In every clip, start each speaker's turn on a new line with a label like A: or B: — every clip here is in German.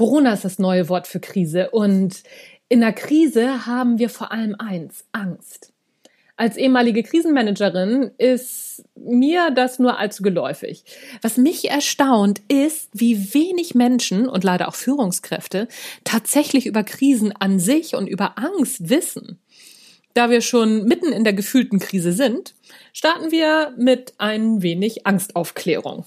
A: Corona ist das neue Wort für Krise und in der Krise haben wir vor allem eins, Angst. Als ehemalige Krisenmanagerin ist mir das nur allzu geläufig. Was mich erstaunt ist, wie wenig Menschen und leider auch Führungskräfte tatsächlich über Krisen an sich und über Angst wissen. Da wir schon mitten in der gefühlten Krise sind, starten wir mit ein wenig Angstaufklärung.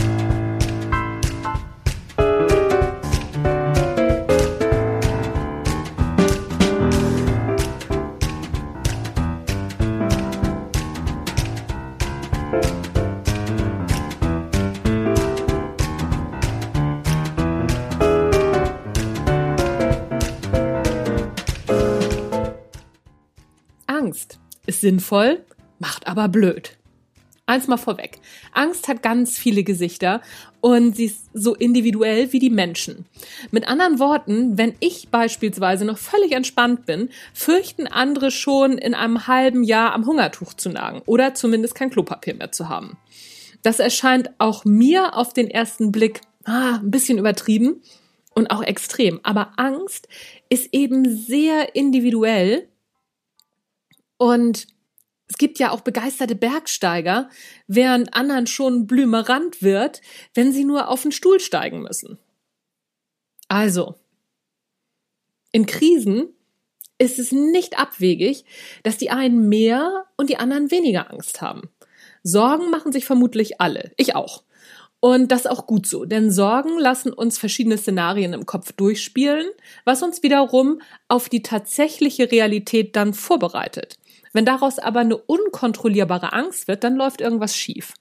A: Angst ist sinnvoll, macht aber blöd. Eins mal vorweg. Angst hat ganz viele Gesichter und sie ist so individuell wie die Menschen. Mit anderen Worten, wenn ich beispielsweise noch völlig entspannt bin, fürchten andere schon in einem halben Jahr am Hungertuch zu nagen oder zumindest kein Klopapier mehr zu haben. Das erscheint auch mir auf den ersten Blick ah, ein bisschen übertrieben und auch extrem. Aber Angst ist eben sehr individuell und es gibt ja auch begeisterte Bergsteiger, während anderen schon blümerant wird, wenn sie nur auf den Stuhl steigen müssen. Also, in Krisen ist es nicht abwegig, dass die einen mehr und die anderen weniger Angst haben. Sorgen machen sich vermutlich alle, ich auch. Und das auch gut so, denn Sorgen lassen uns verschiedene Szenarien im Kopf durchspielen, was uns wiederum auf die tatsächliche Realität dann vorbereitet. Wenn daraus aber eine unkontrollierbare Angst wird, dann läuft irgendwas schief.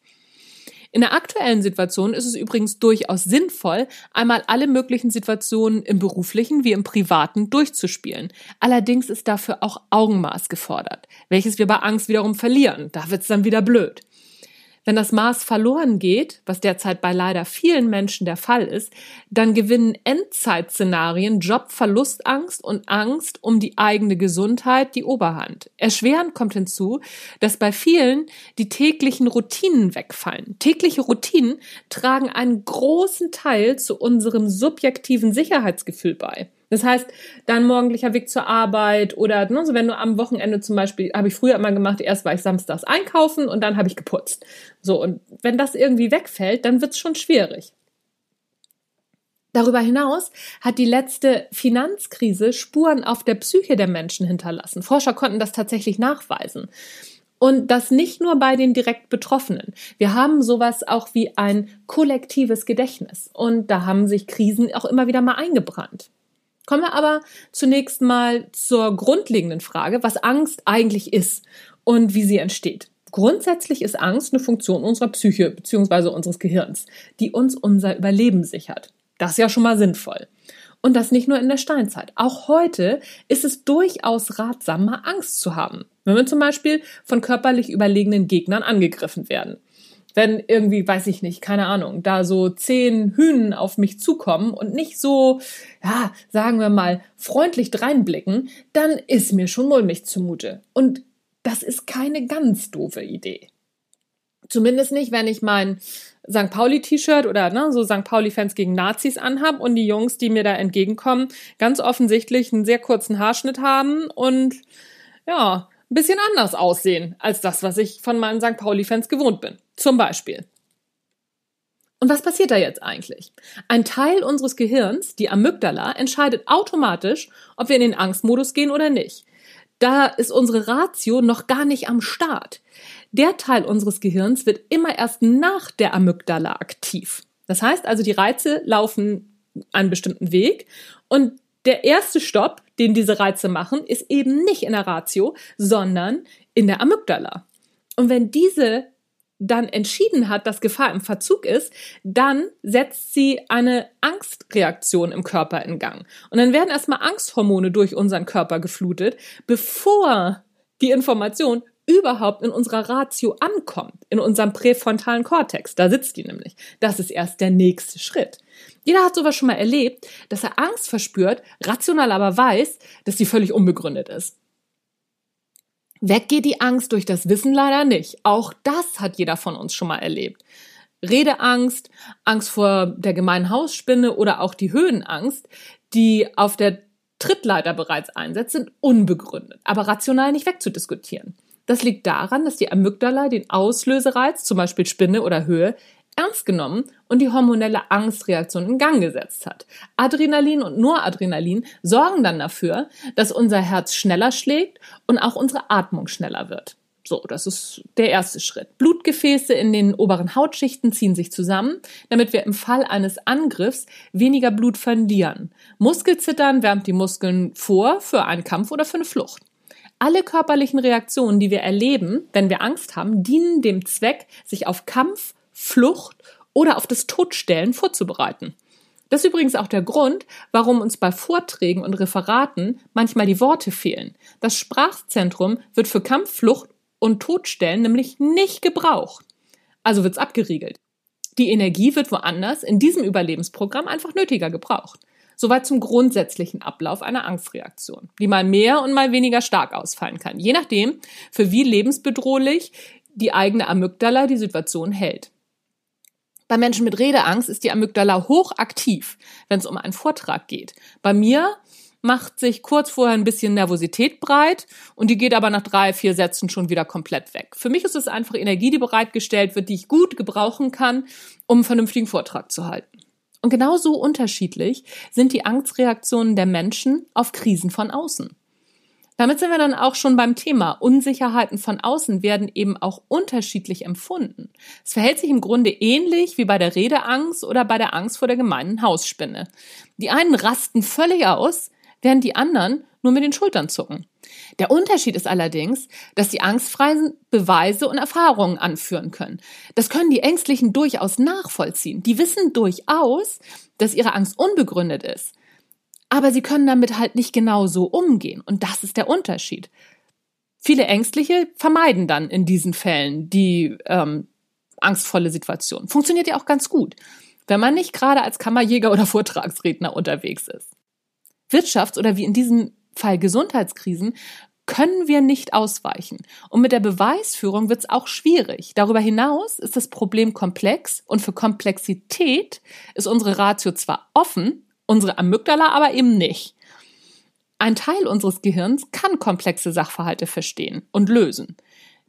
A: In der aktuellen Situation ist es übrigens durchaus sinnvoll, einmal alle möglichen Situationen im beruflichen wie im privaten durchzuspielen. Allerdings ist dafür auch Augenmaß gefordert, welches wir bei Angst wiederum verlieren. Da wird's dann wieder blöd. Wenn das Maß verloren geht, was derzeit bei leider vielen Menschen der Fall ist, dann gewinnen Endzeitszenarien Jobverlustangst und Angst um die eigene Gesundheit die Oberhand. Erschwerend kommt hinzu, dass bei vielen die täglichen Routinen wegfallen. Tägliche Routinen tragen einen großen Teil zu unserem subjektiven Sicherheitsgefühl bei. Das heißt, dein morgendlicher Weg zur Arbeit oder ne, so wenn du am Wochenende zum Beispiel, habe ich früher immer gemacht, erst war ich samstags einkaufen und dann habe ich geputzt. So, und wenn das irgendwie wegfällt, dann wird's schon schwierig. Darüber hinaus hat die letzte Finanzkrise Spuren auf der Psyche der Menschen hinterlassen. Forscher konnten das tatsächlich nachweisen. Und das nicht nur bei den direkt Betroffenen. Wir haben sowas auch wie ein kollektives Gedächtnis. Und da haben sich Krisen auch immer wieder mal eingebrannt. Kommen wir aber zunächst mal zur grundlegenden Frage, was Angst eigentlich ist und wie sie entsteht. Grundsätzlich ist Angst eine Funktion unserer Psyche bzw. unseres Gehirns, die uns unser Überleben sichert. Das ist ja schon mal sinnvoll. Und das nicht nur in der Steinzeit. Auch heute ist es durchaus ratsam, mal Angst zu haben. Wenn wir zum Beispiel von körperlich überlegenen Gegnern angegriffen werden wenn irgendwie, weiß ich nicht, keine Ahnung, da so zehn Hühnen auf mich zukommen und nicht so, ja, sagen wir mal, freundlich dreinblicken, dann ist mir schon mulmig zumute. Und das ist keine ganz doofe Idee. Zumindest nicht, wenn ich mein St. Pauli-T-Shirt oder ne, so St. Pauli-Fans gegen Nazis anhab und die Jungs, die mir da entgegenkommen, ganz offensichtlich einen sehr kurzen Haarschnitt haben und ja, ein bisschen anders aussehen als das, was ich von meinen St. Pauli-Fans gewohnt bin. Zum Beispiel. Und was passiert da jetzt eigentlich? Ein Teil unseres Gehirns, die Amygdala, entscheidet automatisch, ob wir in den Angstmodus gehen oder nicht. Da ist unsere Ratio noch gar nicht am Start. Der Teil unseres Gehirns wird immer erst nach der Amygdala aktiv. Das heißt also, die Reize laufen einen bestimmten Weg und der erste Stopp, den diese Reize machen, ist eben nicht in der Ratio, sondern in der Amygdala. Und wenn diese dann entschieden hat, dass Gefahr im Verzug ist, dann setzt sie eine Angstreaktion im Körper in Gang. Und dann werden erstmal Angsthormone durch unseren Körper geflutet, bevor die Information überhaupt in unserer Ratio ankommt, in unserem präfrontalen Kortex. Da sitzt die nämlich. Das ist erst der nächste Schritt. Jeder hat sowas schon mal erlebt, dass er Angst verspürt, rational aber weiß, dass die völlig unbegründet ist. Weg geht die Angst durch das Wissen leider nicht. Auch das hat jeder von uns schon mal erlebt. Redeangst, Angst vor der gemeinen Hausspinne oder auch die Höhenangst, die auf der Trittleiter bereits einsetzt, sind unbegründet, aber rational nicht wegzudiskutieren. Das liegt daran, dass die Amygdala den Auslösereiz, zum Beispiel Spinne oder Höhe, ernst genommen und die hormonelle Angstreaktion in Gang gesetzt hat. Adrenalin und Noradrenalin sorgen dann dafür, dass unser Herz schneller schlägt und auch unsere Atmung schneller wird. So, das ist der erste Schritt. Blutgefäße in den oberen Hautschichten ziehen sich zusammen, damit wir im Fall eines Angriffs weniger Blut verlieren. Muskelzittern wärmt die Muskeln vor für einen Kampf oder für eine Flucht. Alle körperlichen Reaktionen, die wir erleben, wenn wir Angst haben, dienen dem Zweck, sich auf Kampf, Flucht oder auf das Todstellen vorzubereiten. Das ist übrigens auch der Grund, warum uns bei Vorträgen und Referaten manchmal die Worte fehlen. Das Sprachzentrum wird für Kampf, Flucht und Todstellen nämlich nicht gebraucht. Also wird's abgeriegelt. Die Energie wird woanders in diesem Überlebensprogramm einfach nötiger gebraucht. Soweit zum grundsätzlichen Ablauf einer Angstreaktion, die mal mehr und mal weniger stark ausfallen kann, je nachdem, für wie lebensbedrohlich die eigene Amygdala die Situation hält. Bei Menschen mit Redeangst ist die Amygdala hochaktiv, wenn es um einen Vortrag geht. Bei mir macht sich kurz vorher ein bisschen Nervosität breit und die geht aber nach drei, vier Sätzen schon wieder komplett weg. Für mich ist es einfach Energie, die bereitgestellt wird, die ich gut gebrauchen kann, um einen vernünftigen Vortrag zu halten. Und genauso unterschiedlich sind die Angstreaktionen der Menschen auf Krisen von außen. Damit sind wir dann auch schon beim Thema. Unsicherheiten von außen werden eben auch unterschiedlich empfunden. Es verhält sich im Grunde ähnlich wie bei der Redeangst oder bei der Angst vor der gemeinen Hausspinne. Die einen rasten völlig aus, während die anderen nur mit den Schultern zucken. Der Unterschied ist allerdings, dass die Angstfreien Beweise und Erfahrungen anführen können. Das können die Ängstlichen durchaus nachvollziehen. Die wissen durchaus, dass ihre Angst unbegründet ist. Aber sie können damit halt nicht genau so umgehen. Und das ist der Unterschied. Viele Ängstliche vermeiden dann in diesen Fällen die ähm, angstvolle Situation. Funktioniert ja auch ganz gut, wenn man nicht gerade als Kammerjäger oder Vortragsredner unterwegs ist. Wirtschafts- oder wie in diesem Fall Gesundheitskrisen können wir nicht ausweichen. Und mit der Beweisführung wird es auch schwierig. Darüber hinaus ist das Problem komplex und für Komplexität ist unsere Ratio zwar offen, unsere Amygdala aber eben nicht. Ein Teil unseres Gehirns kann komplexe Sachverhalte verstehen und lösen.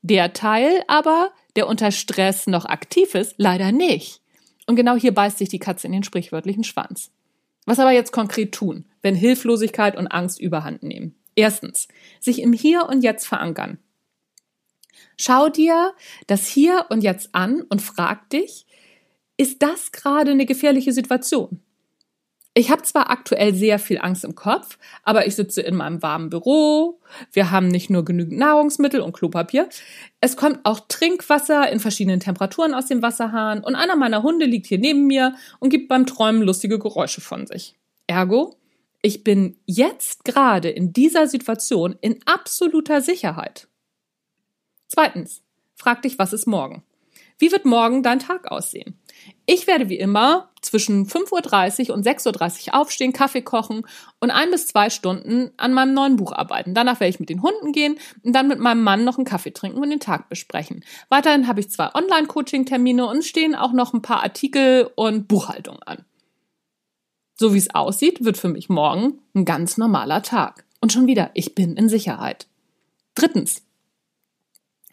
A: Der Teil aber, der unter Stress noch aktiv ist, leider nicht. Und genau hier beißt sich die Katze in den sprichwörtlichen Schwanz. Was aber jetzt konkret tun, wenn Hilflosigkeit und Angst überhand nehmen? Erstens, sich im Hier und Jetzt verankern. Schau dir das Hier und Jetzt an und frag dich, ist das gerade eine gefährliche Situation? Ich habe zwar aktuell sehr viel Angst im Kopf, aber ich sitze in meinem warmen Büro. Wir haben nicht nur genügend Nahrungsmittel und Klopapier. Es kommt auch Trinkwasser in verschiedenen Temperaturen aus dem Wasserhahn und einer meiner Hunde liegt hier neben mir und gibt beim Träumen lustige Geräusche von sich. Ergo, ich bin jetzt gerade in dieser Situation in absoluter Sicherheit. Zweitens, frag dich, was ist morgen? Wie wird morgen dein Tag aussehen? Ich werde wie immer zwischen 5.30 Uhr und 6.30 Uhr aufstehen, Kaffee kochen und ein bis zwei Stunden an meinem neuen Buch arbeiten. Danach werde ich mit den Hunden gehen und dann mit meinem Mann noch einen Kaffee trinken und den Tag besprechen. Weiterhin habe ich zwei Online-Coaching-Termine und stehen auch noch ein paar Artikel und Buchhaltung an. So wie es aussieht, wird für mich morgen ein ganz normaler Tag. Und schon wieder, ich bin in Sicherheit. Drittens,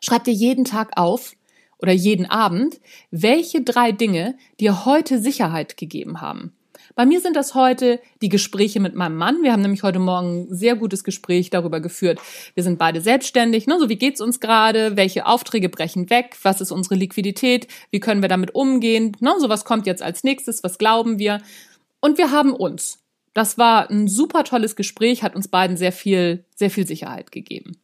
A: schreib dir jeden Tag auf, oder jeden Abend, welche drei Dinge dir heute Sicherheit gegeben haben. Bei mir sind das heute die Gespräche mit meinem Mann. Wir haben nämlich heute Morgen ein sehr gutes Gespräch darüber geführt. Wir sind beide selbstständig. Ne? So wie geht's uns gerade? Welche Aufträge brechen weg? Was ist unsere Liquidität? Wie können wir damit umgehen? Ne? So was kommt jetzt als nächstes? Was glauben wir? Und wir haben uns. Das war ein super tolles Gespräch, hat uns beiden sehr viel, sehr viel Sicherheit gegeben.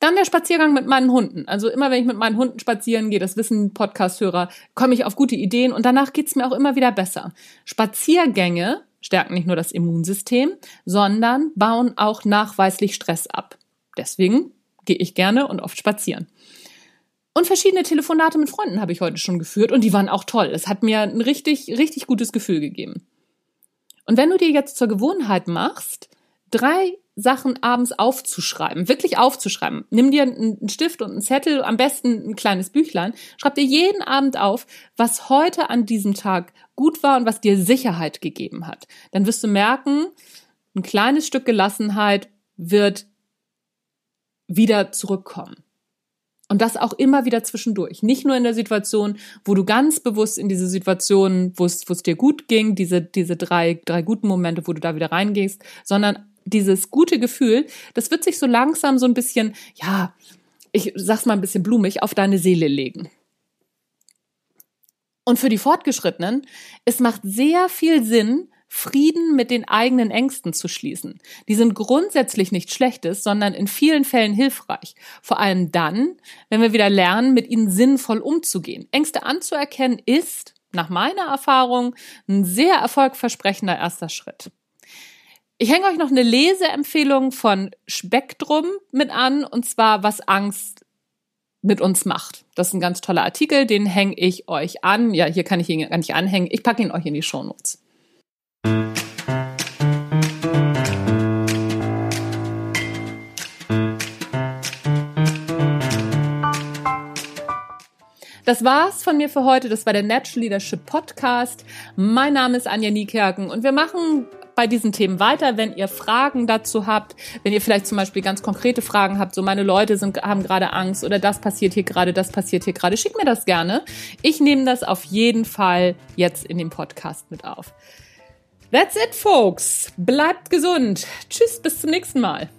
A: Dann der Spaziergang mit meinen Hunden. Also immer wenn ich mit meinen Hunden spazieren gehe, das wissen Podcast-Hörer, komme ich auf gute Ideen und danach geht's mir auch immer wieder besser. Spaziergänge stärken nicht nur das Immunsystem, sondern bauen auch nachweislich Stress ab. Deswegen gehe ich gerne und oft spazieren. Und verschiedene Telefonate mit Freunden habe ich heute schon geführt und die waren auch toll. Es hat mir ein richtig, richtig gutes Gefühl gegeben. Und wenn du dir jetzt zur Gewohnheit machst, drei Sachen abends aufzuschreiben, wirklich aufzuschreiben. Nimm dir einen Stift und einen Zettel, am besten ein kleines Büchlein. Schreib dir jeden Abend auf, was heute an diesem Tag gut war und was dir Sicherheit gegeben hat. Dann wirst du merken, ein kleines Stück Gelassenheit wird wieder zurückkommen. Und das auch immer wieder zwischendurch. Nicht nur in der Situation, wo du ganz bewusst in diese Situation, wo es, wo es dir gut ging, diese, diese drei, drei guten Momente, wo du da wieder reingehst, sondern dieses gute Gefühl, das wird sich so langsam so ein bisschen, ja, ich sag's mal ein bisschen blumig, auf deine Seele legen. Und für die Fortgeschrittenen, es macht sehr viel Sinn, Frieden mit den eigenen Ängsten zu schließen. Die sind grundsätzlich nichts Schlechtes, sondern in vielen Fällen hilfreich. Vor allem dann, wenn wir wieder lernen, mit ihnen sinnvoll umzugehen. Ängste anzuerkennen ist, nach meiner Erfahrung, ein sehr erfolgversprechender erster Schritt. Ich hänge euch noch eine Leseempfehlung von Spektrum mit an, und zwar, was Angst mit uns macht. Das ist ein ganz toller Artikel, den hänge ich euch an. Ja, hier kann ich ihn gar nicht anhängen. Ich packe ihn euch in die Shownotes. Das war's von mir für heute. Das war der Natural Leadership Podcast. Mein Name ist Anja Niekerken und wir machen bei diesen Themen weiter. Wenn ihr Fragen dazu habt, wenn ihr vielleicht zum Beispiel ganz konkrete Fragen habt, so meine Leute sind, haben gerade Angst oder das passiert hier gerade, das passiert hier gerade, schickt mir das gerne. Ich nehme das auf jeden Fall jetzt in dem Podcast mit auf. That's it, folks. Bleibt gesund. Tschüss, bis zum nächsten Mal.